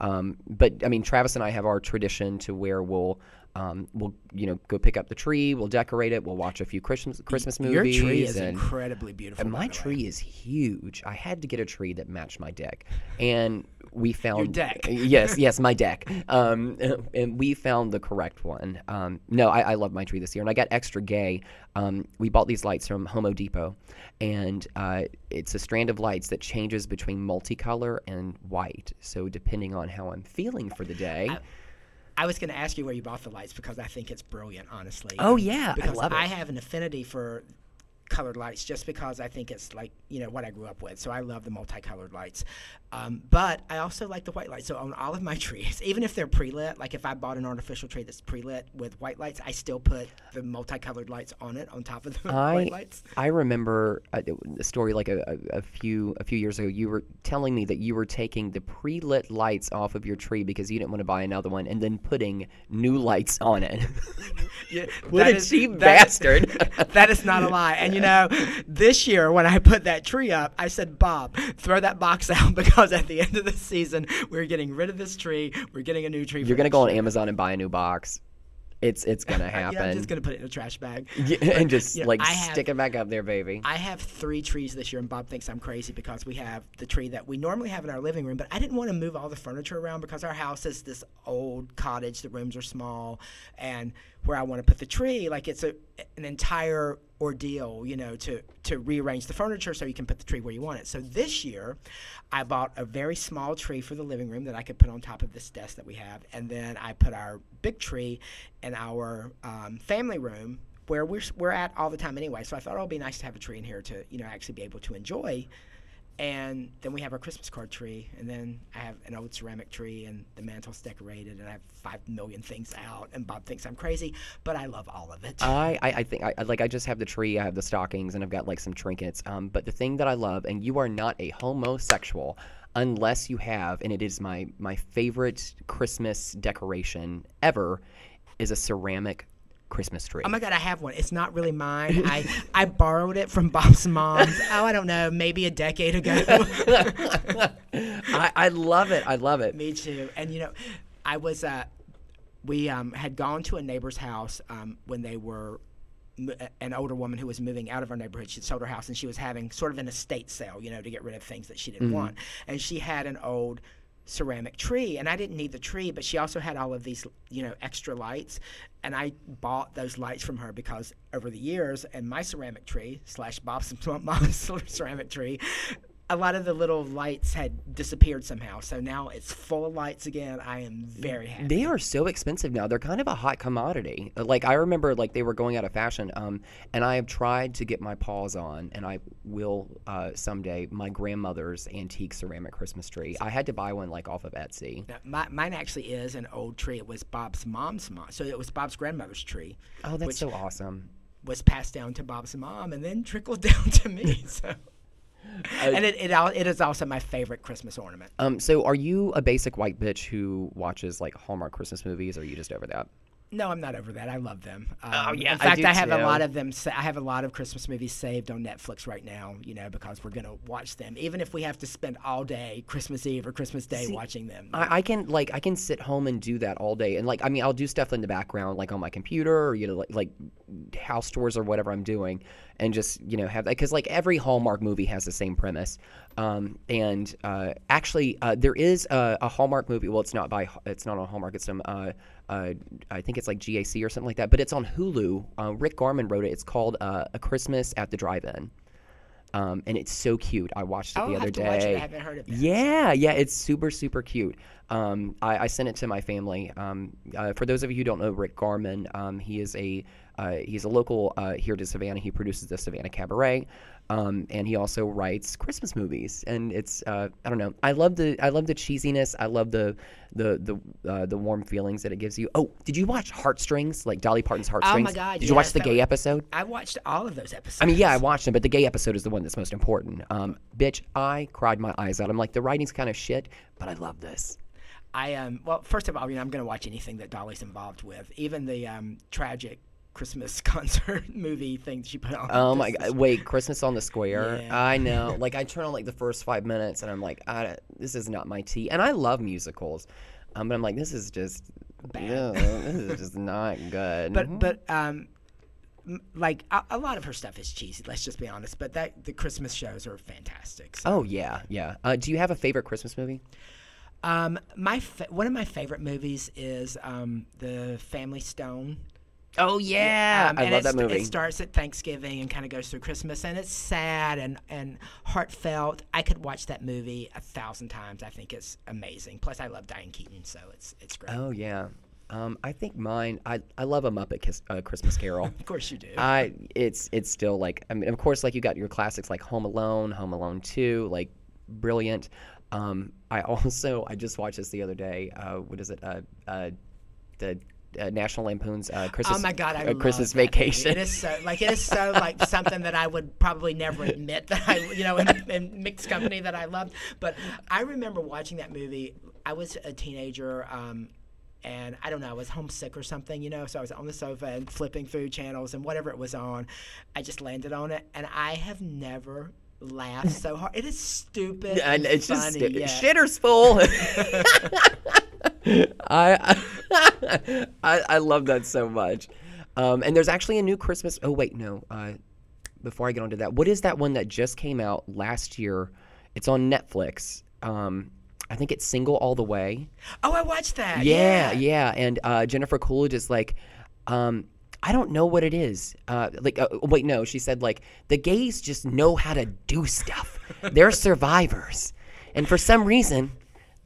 Um, but I mean, Travis and I have our tradition to where we'll um, we'll you know go pick up the tree, we'll decorate it, we'll watch a few Christmas Christmas movies. Your tree is and, incredibly beautiful. and my the way. tree is huge. I had to get a tree that matched my deck, and we found deck. yes, yes, my deck. Um, and we found the correct one. Um, no, I, I love my tree this year, and I got extra gay. Um, we bought these lights from Homo Depot, and uh, it's a strand of lights that changes between multicolor and white. So depending on how I'm feeling for the day. I was going to ask you where you bought the lights because I think it's brilliant, honestly. Oh, yeah, I because love it. I have an affinity for colored lights just because I think it's like you know what I grew up with. So I love the multicolored lights. Um, but I also like the white lights. So on all of my trees, even if they're pre-lit, like if I bought an artificial tree that's pre-lit with white lights, I still put the multicolored lights on it on top of the I white lights. I remember a, a story like a, a, a few a few years ago. You were telling me that you were taking the pre-lit lights off of your tree because you didn't want to buy another one, and then putting new lights on it. Yeah, What a is- cheap that bastard. that is not a lie. And you know, this year when I put that tree up, I said, Bob, throw that box out because at the end of the season, we're getting rid of this tree. We're getting a new tree. You're gonna go on. Amazon and buy a new box. It's it's gonna happen. I'm just gonna put it in a trash bag. Yeah, and just you know, like have- stick it back up there, baby. I have three trees this year, and Bob thinks I'm crazy because we have the tree that we normally have in our living room. But I didn't want to move all the furniture around because our house is this old cottage. The rooms are small, and where I want to put the tree, like it's a an entire ordeal, you know, to to rearrange the furniture so you can put the tree where you want it. So this year, I bought a very small tree for the living room that I could put on top of this desk that we have, and then I put our big tree in our um, family room where we're, we're at all the time anyway. So I thought oh, it would be nice to have a tree in here to you know actually be able to enjoy. And then we have our Christmas card tree, and then I have an old ceramic tree, and the mantle's decorated, and I have five million things out. And Bob thinks I'm crazy, but I love all of it. I, I, I think I- like I just have the tree, I have the stockings, and I've got like some trinkets. Um, but the thing that I love, and you are not a homosexual unless you have, and it is my my favorite Christmas decoration ever, is a ceramic Christmas tree. Oh my god, I have one. It's not really mine. I I borrowed it from Bob's mom's. Oh, I don't know, maybe a decade ago. I, I love it. I love it. Me too. And you know, I was uh, we um, had gone to a neighbor's house um, when they were an older woman who was moving out of our neighborhood. She sold her house and she was having sort of an estate sale, you know, to get rid of things that she didn't want. And she had an old ceramic tree and I didn't need the tree but she also had all of these you know extra lights and I bought those lights from her because over the years and my ceramic tree slash Bob's mom's ceramic tree a lot of the little lights had disappeared somehow so now it's full of lights again I am very happy They are so expensive now. They're kind of a hot commodity. Like I remember, like they were going out of fashion. Um, and I have tried to get my paws on, and I will uh, someday. My grandmother's antique ceramic Christmas tree. I had to buy one like off of Etsy. Now, my, mine actually is an old tree. It was Bob's mom's mom, so it was Bob's grandmother's tree. Oh, that's so awesome. Was passed down to Bob's mom and then trickled down to me. So, and it it, it is also my favorite Christmas ornament. Um, so are you a basic white bitch who watches like Hallmark Christmas movies, or are you just over that? No, I'm not over that. I love them. Um, Oh, yeah, In I fact, do I, have a lot of them. Sa- I have a lot of Christmas movies saved on Netflix right now. You know, because we're gonna watch them, even if we have to spend all day Christmas Eve or Christmas Day watching them. I, I can like I can sit home and do that all day, and like I mean I'll do stuff in the background like on my computer or you know like, like house tours or whatever I'm doing, and just you know have that because like every Hallmark movie has the same premise, um, and uh, actually uh, there is a, a Hallmark movie. Well, it's not by it's not on Hallmark. It's some uh, uh, I think it's like GAC or something like that, but it's on Hulu. Uh, Rick Garman wrote it. It's called uh, A Christmas at the Drive-In. Um, and it's so cute. I watched it I'll the have other day. it. I haven't heard of that. Yeah, yeah, it's super, super cute. Um, I, I sent it to my family. Um, uh, for those of you who don't know Rick Garman, um, he is a uh, he's a local uh, here to Savannah. He produces the Savannah Cabaret, um, and he also writes Christmas movies. And it's uh, I don't know. I love the I love the cheesiness. I love the the the uh, the warm feelings that it gives you. Oh, did you watch Heartstrings? Like Dolly Parton's Heartstrings? Oh my God, Did you watch the gay was- episode? I watched all of those episodes. I mean, yeah, I watched them, but the gay episode is the one that's most important. Um, bitch, I cried my eyes out. I'm like, the writing's kind of shit, but I love this. I um well, first of all, you know, I'm going to watch anything that Dolly's involved with, even the um tragic Christmas concert movie thing that she put on. Oh my god! Wait, Christmas on the Square. Yeah. I know. Like, I turn on like the first five minutes, and I'm like, I, this is not my tea. And I love musicals, um, but I'm like, this is just Bad. no, this is just not good. But but um, like a, a lot of her stuff is cheesy. Let's just be honest. But that the Christmas shows are fantastic. So. oh yeah, yeah. Uh, do you have a favorite Christmas movie? Um, my fa- one of my favorite movies is um the Family Stone. Oh yeah, Um, I and love that movie. It starts at Thanksgiving and kind of goes through Christmas, and it's sad and, and heartfelt. I could watch that movie a thousand times. I think it's amazing. Plus, I love Diane Keaton, so it's it's great. Oh yeah. Um, I think mine. I I love a Muppet Kiss, uh, Christmas Carol. Of course, you do. I it's it's still like I mean of course like you got your classics like Home Alone, Home Alone Two, like brilliant. Um, I also I just watched this the other day. Uh, what is it? Uh, uh, the uh, National Lampoon's uh, Christmas. Oh my God! I uh, Christmas movie. Vacation. It is so like it is so like something that I would probably never admit that I you know in, in mixed company that I loved. But I remember watching that movie. I was a teenager. Um, and I don't know, I was homesick or something, you know. So I was on the sofa and flipping through channels and whatever it was on, I just landed on it, and I have never laughed so hard. It is stupid and, and it's funny. just stu- yeah. shitter's full. I I, I love that so much. Um, and there's actually a new Christmas. Oh wait, no. Uh, before I get onto that, what is that one that just came out last year? It's on Netflix. Um, I think it's Single All the Way. Oh, I watched that. Yeah, yeah. And uh, Jennifer Coolidge is like, um, I don't know what it is. Uh, like, uh, wait, no, she said like the gays just know how to do stuff. They're survivors, and for some reason,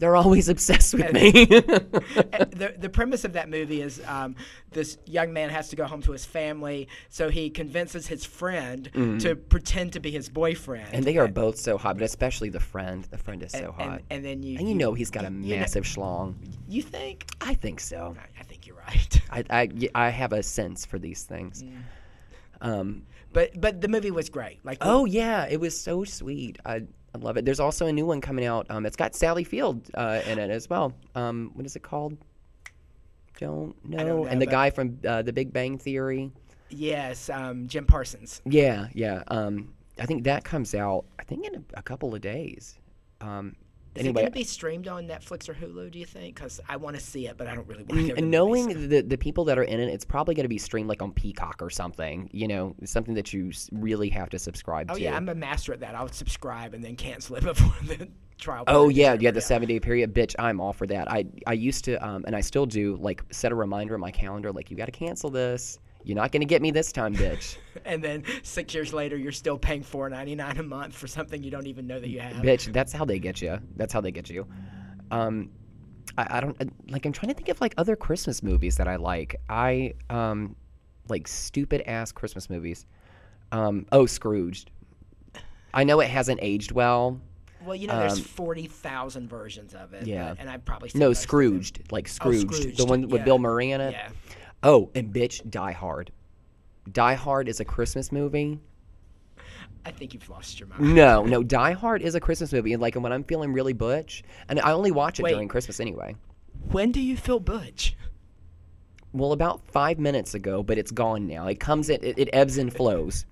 they're always obsessed with me. the the premise of that movie is um, this young man has to go home to his family, so he convinces his friend to pretend to be his boyfriend. Mm-hmm. and they are both so hot, but especially the friend. The friend is so hot. and then you And you know he's got a you know- massive schlong. you think I think so. I, I think you're right. I I have a sense for these things. Mm. Um, but but the movie was great. Like oh yeah, it was so sweet. I, I love it. There's also a new one coming out. Um, it's got Sally Field uh, in it as well. Um, what is it called? Don't know. know, and the guy from uh, The Big Bang Theory. yes, um, Jim Parsons. Yeah, yeah. Um, I think that comes out. I think in a, a couple of days. Is it going to be streamed on Netflix or Hulu? Do you think? Because I want to see it, but I don't really want to. and knowing the the people that are in it, it's probably going to be streamed like on Peacock or something. You know, something that you really have to subscribe Oh to. yeah, I'm a master at that. I'll subscribe and then cancel it before the trial. Oh yeah, yeah, the seven day period, bitch. I'm all for that. I I used to, um, and I still do, like set a reminder in my calendar, like you got to cancel this. You're not gonna get me this time, bitch. And then six years later, you're still paying four ninety nine a month for something you don't even know that you have. bitch, that's how they get you. That's how they get you. Um, I, I don't uh, like. I'm trying to think of like other Christmas movies that I like. I um, like stupid ass Christmas movies. Um, oh, Scrooged. I know it hasn't aged well. Well, you know, there's Um, forty thousand versions of it. Yeah. but- and I've probably No, of them. Scrooged, like Scrooged, the one with yeah. Bill Murray in it. Yeah, Oh, and bitch, Die Hard. Die Hard is a Christmas movie. I think you've lost your mind. No, no, Die Hard is a Christmas movie, and like when I'm feeling really butch, and I only watch it Wait. during Christmas anyway. When do you feel butch? Well, about five minutes ago, but it's gone now. It comes, it, it ebbs and flows.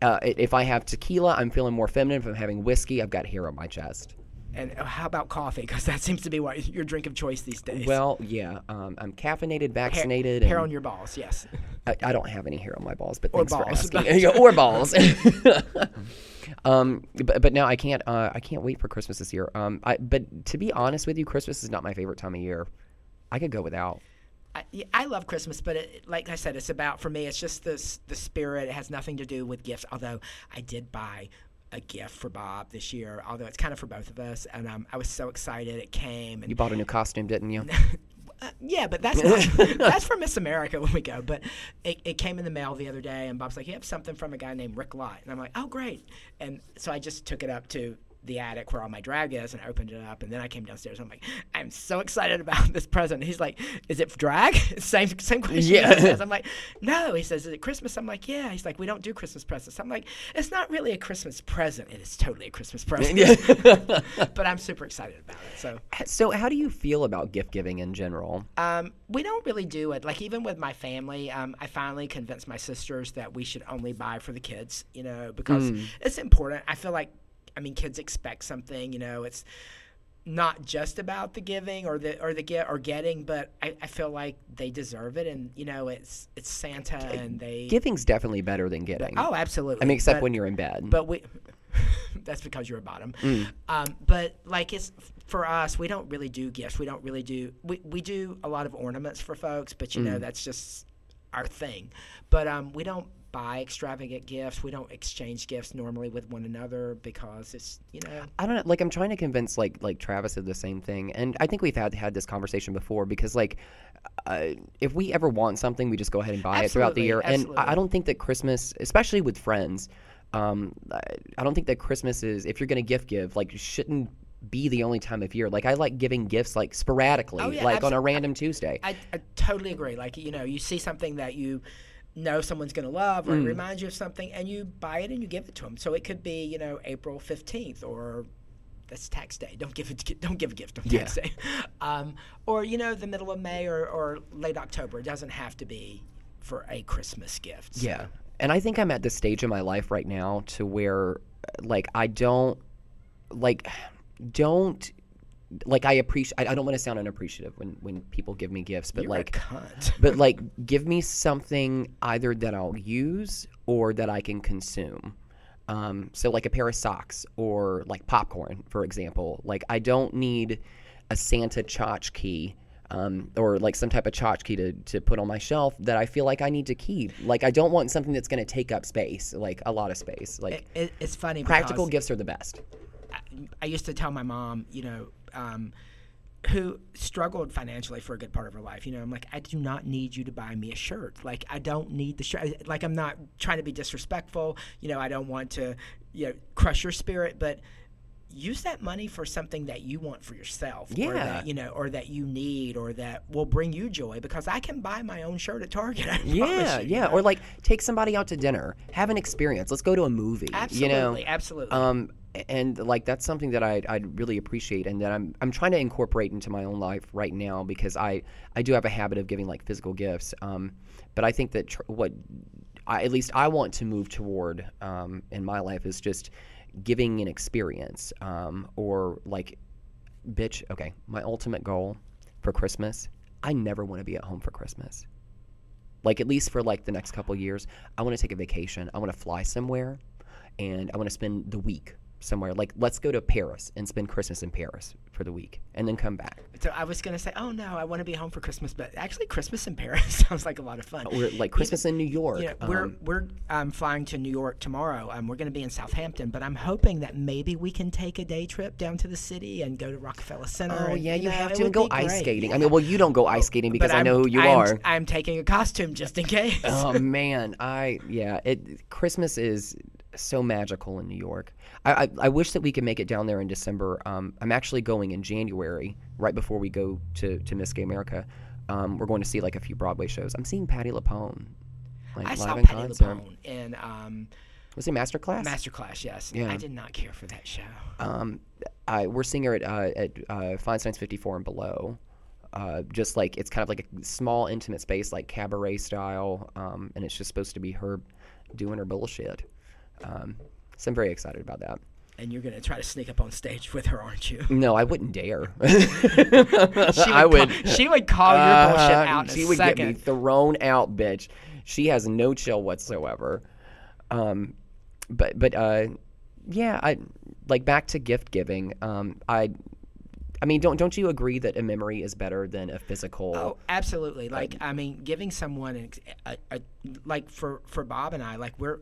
Uh, if I have tequila, I'm feeling more feminine. If I'm having whiskey, I've got hair on my chest. And uh, how about coffee? Because that seems to be what your drink of choice these days. Well, yeah, um, I'm caffeinated, vaccinated, hair and on your balls. Yes. I, I don't have any hair on my balls, but Or thanks balls. for asking. Yeah, or balls. um, but but no, I can't. Uh, I can't wait for Christmas this year. Um, I but to be honest with you, Christmas is not my favorite time of year. I could go without. I, I love Christmas, but it, like I said, it's about for me. It's just this the spirit. It has nothing to do with gifts. Although I did buy a gift for Bob this year, although it's kind of for both of us, and um, I was so excited. It came, and You bought a new costume, didn't you? uh, yeah, but that's not, that's for Miss America when we go. But it, it came in the mail the other day, and Bob's like, "You have something from a guy named Rick Lott," and I'm like, "Oh, great!" And so I just took it up to the attic where all my drag is, and I opened it up, and then I came downstairs. And I'm like, "I'm so excited about this present." He's like, "Is it drag?" same same question. Yeah. I'm like, "No." He says, "Is it Christmas?" I'm like, "Yeah." He's like, "We don't do Christmas presents." I'm like, "It's not really a Christmas present. It is totally a Christmas present." but I'm super excited about it. So. So, how do you feel about gift giving in general? Um, we don't really do it. Like even with my family, um, I finally convinced my sisters that we should only buy for the kids. You know, because it's important. I feel like, I mean, kids expect something. You know, it's not just about the giving or the or the get or getting, but I, I feel like they deserve it. And you know, it's it's Santa, and they. Giving's definitely better than getting. oh, absolutely. I mean, except But- when you're in bed. but we that's because you're a bottom Mm. um, but like it's for us we don't really do gifts we don't really do we, we do a lot of ornaments for folks but you Mm. know that's just our thing but um, we don't buy extravagant gifts we don't exchange gifts normally with one another because it's you know I don't know. Like, I'm trying to convince like like Travis of the same thing, and I think we've had had this conversation before because like, uh, if we ever want something, we just go ahead and buy it throughout the Absolutely, year. And I, I don't think that Christmas, especially with friends, um, I I don't think that Christmas is if you're gonna gift give like shouldn't be the only time of year. Like I like giving gifts like sporadically, Oh, yeah, like on a random Tuesday. I, I totally agree like you know you see something that you know someone's going to love or Mm. it reminds you of something and you buy it and you give it to them so it could be you know april 15th or that's tax day. Don't give it don't give a gift on tax day. Um, or you know the middle of may or, or late october. It doesn't have to be for a christmas gift so- Yeah. And I think I'm at the stage in my life right now to where like I don't like don't like I appreciate. I, I don't want to sound unappreciative when when people give me gifts, but You're like but like give me something either that I'll use or that I can consume. Um, so like a pair of socks or like popcorn, for example. Like I don't need a Santa tchotchke um, or like some type of tchotchke to, to put on my shelf that I feel like I need to keep. Like I don't want something that's going to take up space, like a lot of space. Like It, it, it's funny. practical gifts are the best. I used to tell my mom, you know, um, who struggled financially for a good part of her life. You know, I'm like, I do not need you to buy me a shirt. Like, I don't need the shirt. Like, I'm not trying to be disrespectful. You know, I don't want to, you know, crush your spirit, but use that money for something that you want for yourself or Yeah. that you know or that you need or that will bring you joy because i can buy my own shirt at target Yeah, you, you yeah. know? Or like take somebody out to dinner, have an experience. Let's go to a movie. absolutely You know, absolutely um, and like that's something that I I really appreciate, and that I'm I'm trying to incorporate into my own life right now because I I do have a habit of giving like physical gifts. Um, but I think that tr- what I, at least I want to move toward um, in my life is just giving an experience um, or like bitch okay my ultimate goal for christmas i never want to be at home for christmas. Like at least for like the next couple years i want to take a vacation i want to fly somewhere and i want to spend the week somewhere. Like let's go to paris and spend christmas in paris for the week and then come back so i was going to say oh no i want to be home for christmas but actually christmas in paris sounds like a lot of fun or like christmas in new york Yeah, we're um, we're um, flying to New York tomorrow. Um, we're going to be in Southampton, but I'm hoping that maybe we can take a day trip down to the city and go to Rockefeller Center. Oh and, yeah, you know, have to and go ice great. skating. I mean, well, you don't go ice skating because I know who you I'm, are. I'm taking a costume just in case. oh man, I yeah. It Christmas is so magical in New York. I, I I wish that we could make it down there in December. Um, I'm actually going in January, right before we go to to Miss Gay America. Um, we're going to see like a few Broadway shows. I'm seeing Patti LuPone. Like I live saw in Patti concert. LuPone in um, Was it Masterclass? Masterclass. Yes, Yeah. I did not care for that show. um, I, we're seeing her at uh, at uh, Feinstein's 54 and below. Uh, just like it's kind of like a small, intimate space, like cabaret style, um, and it's just supposed to be her doing her bullshit. Um, so I'm very excited about that. And you're going to try to sneak up on stage with her, aren't you? No, I wouldn't dare. She I would. would. Call, she would call your bullshit Uh, out in she a would second. get me thrown out, bitch. She has no chill whatsoever. Um, but but uh, yeah, I like back to gift giving. Um, I. I mean, don't don't you agree that a memory is better than a physical? Oh, absolutely. Like, I mean, giving someone ex- a, a, like for for Bob and I, like we're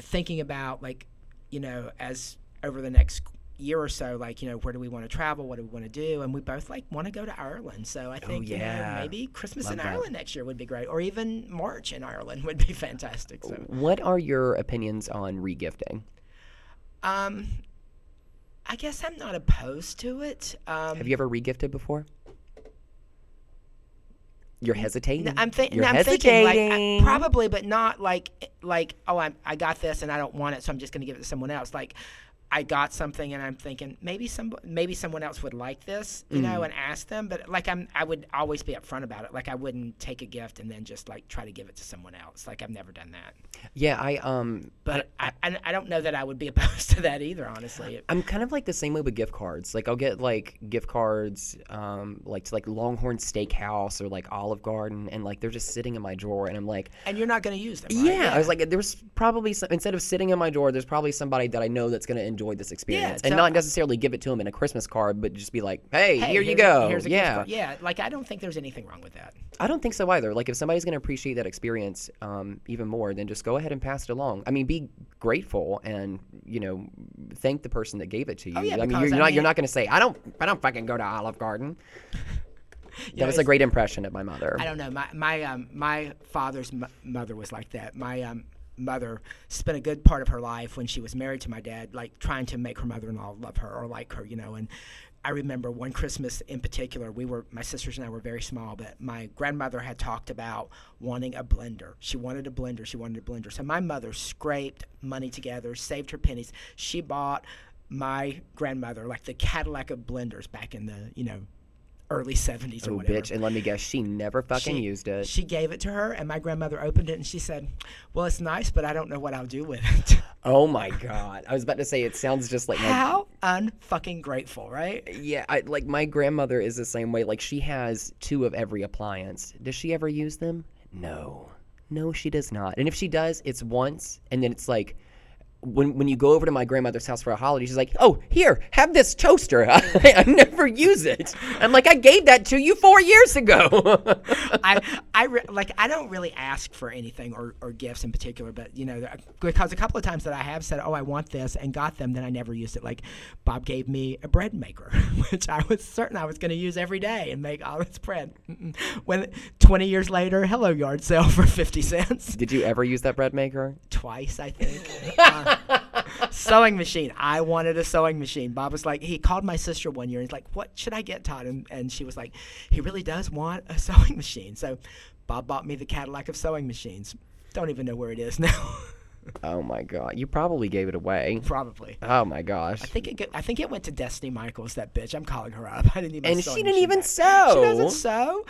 thinking about like, you know, as over the next year or so, like, you know, where do we want to travel? What do we want to do? And we both like want to go to Ireland. So I think, you Oh, yeah. know, maybe Christmas Love in that. Ireland next year would be great, or even March in Ireland would be fantastic. So, What are your opinions on regifting? um, I guess I'm not opposed to it. Um, Have you ever regifted before? You're hesitating. No, I'm, thi- You're no, I'm hesitating. thinking like I- probably, but not like like oh I I got this and I don't want it, so I'm just going to give it to someone else. Like I got something and I'm thinking maybe some maybe someone else would like this, you Mm. know, and ask them. But like I'm I would always be upfront about it. Like I wouldn't take a gift and then just like try to give it to someone else. Like I've never done that. Yeah, I um, But I I, I don't know that I would be opposed to that either. Honestly, I'm kind of like the same way with gift cards. Like I'll get like gift cards, um, like to like Longhorn Steakhouse or like Olive Garden, and like they're just sitting in my drawer, and I'm like, and you're not going to use them. Right? yeah. I was like, there's probably some, instead of sitting in my drawer, there's probably somebody that I know that's gonna enjoy this experience, and so- not necessarily give it to them in a Christmas card, but just be like, hey, Hey, here you go. A, here's a gift yeah, yeah. Like I don't think there's anything wrong with that. I don't think so either. Like if somebody's gonna appreciate that experience um, even more, then just go ahead and pass it along. I mean, be grateful and you know thank the person that gave it to you. Oh, yeah, I mean, because, you're, I not you're not gonna say I don't I don't fucking go to Olive Garden. You That know, was a great impression of my mother. I don't know. My my um, my father's m- mother was like that. My um, mother spent a good part of her life when she was married to my dad, like trying to make her mother-in-law love her or like her, you know. And I remember one Christmas in particular, we were my sisters and I were very small, but my grandmother had talked about wanting a blender. She wanted a blender. She wanted a blender. So my mother scraped money together, saved her pennies. She bought my grandmother like the Cadillac of blenders back in the you know early 70s or Oh, whatever. bitch. And let me guess, she never fucking She- used it. She gave it to her, and my grandmother opened it, and she said, "Well, it's nice, but I don't know what I'll do with it." Oh my god. I was about to say it sounds just like my How unfucking grateful, right? Yeah, I, like my grandmother is the same way. Like she has two of every appliance. Does she ever use them? No. No, she does not. And if she does, it's once and then it's like when when you go over to my grandmother's house for a holiday, she's like, "Oh, here, have this toaster. I, I never use it." I'm like, "I gave that to you 4 years ago." I, I re- like I don't really ask for anything or, or gifts in particular, but you know, because a couple of times that I have said, "Oh, I want this," and got them, then I never used it. Like Bob gave me a bread maker, which I was certain I was going to use every day and make all this bread. Mm-mm. When 20 years later, hello yard sale for 50 cents. Did you ever use that bread maker? twice, I think. Uh, sewing machine. I wanted a sewing machine. Bob was like, he called my sister one year. And he's like, "What should I get, Todd?" And, and she was like, "He really does want a sewing machine." So, Bob bought me the Cadillac of sewing machines. Don't even know where it is now. Oh my god. You probably gave it away. Probably. Oh my gosh. I think it. Get, I think it went to Destiny Michaels. That bitch. I'm calling her up. I didn't even. Sew. And she didn't even sew. She doesn't sew.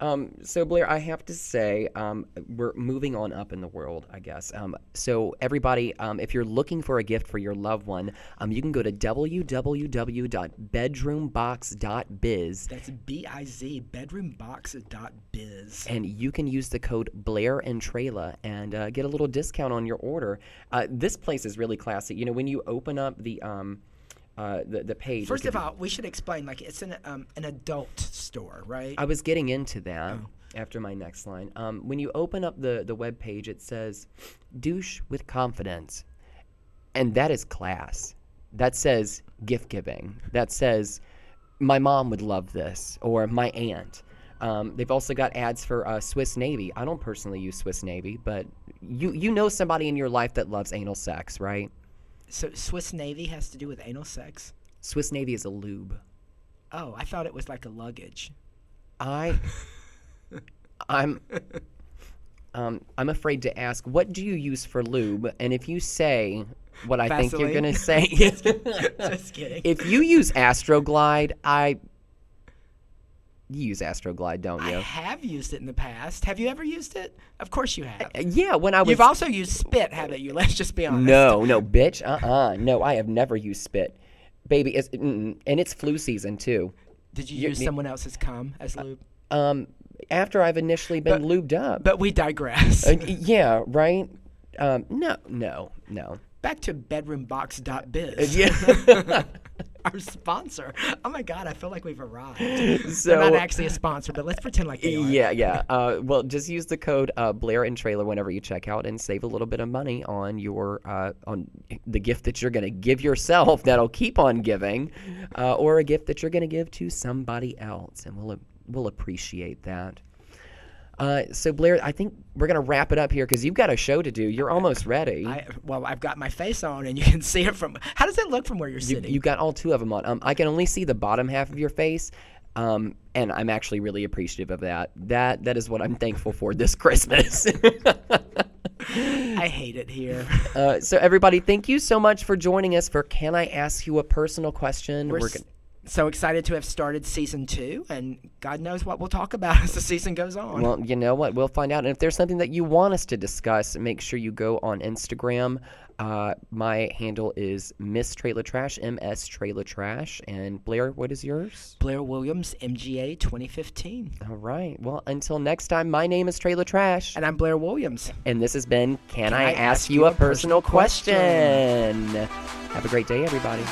Um, so Blair, I have to say, um, we're moving on up in the world, I guess. Um, so everybody, um, if you're looking for a gift for your loved one, um, you can go to www.bedroombox.biz That's B I Z bedroombox.biz. and you can use the code Blair and Trailer and uh, get a little discount on your order. Uh, this place is really classy. You know, when you open up the um, uh, the, the page. First of all, we should explain. Like, it's an um, an adult store, right? I was getting into that Oh. after my next line. Um, when you open up the, the web page, it says douche with confidence. And that is class. That says gift giving. That says my mom would love this or my aunt. Um, they've also got ads for uh, Swiss Navy. I don't personally use Swiss Navy, but you you know somebody in your life that loves anal sex, right? So Swiss Navy has to do with anal sex. Swiss Navy is a lube. Oh, I thought it was like a luggage. I I'm um I'm afraid to ask what do you use for lube and if you say what I think you're going to say Just kidding. if you use Astroglide I you use Astroglide don't you? I have used it in the past. Have you ever used it? Of course you have. Uh, yeah, when I was You've also used spit, haven't you? Let's just be honest. No, no, bitch. Uh-uh. No, I have never used spit. Baby, it's, and it's flu season too. Did you You- use you- someone else's cum as lube? Um after I've initially been lubed up. But we digress. Uh, yeah, right? Um no, no, no. Back to bedroombox.biz. Yeah. Our sponsor. Oh my god, I feel like we've arrived. They're not actually a sponsor, but let's pretend like they are. Yeah, yeah. Uh, well, just use the code uh, Blair and Trailer whenever you check out, and save a little bit of money on your uh, on the gift that you're going to give yourself that'll keep on giving, uh, or a gift that you're going to give to somebody else, and we'll we'll appreciate that. Uh, so Blair, I think we're gonna wrap it up here because you've got a show to do. You're almost ready. I, well, I've got my face on, and you can see it from. How does it look from where you're you, sitting? you got all two of them on. Um, I can only see the bottom half of your face. Um, and I'm actually really appreciative of that. That that is what I'm thankful for this Christmas. I hate it here. uh, so everybody, thank you so much for joining us for Can I Ask You a Personal Question? We're, We're gonna- so excited to have started season two, and God knows what we'll talk about as the season goes on. well, you know what? We'll find out. And if there's something that you want us to discuss, make sure you go on Instagram. Uh, my handle is Miss Trailer Trash, MS Trailer Trash. And Blair, what is yours? Blair Williams, MGA 2015. All right. Well, until next time, my name is Trailer Trash. And I'm Blair Williams. And this has been Can, I, ask, you a personal question? Have a great day, everybody.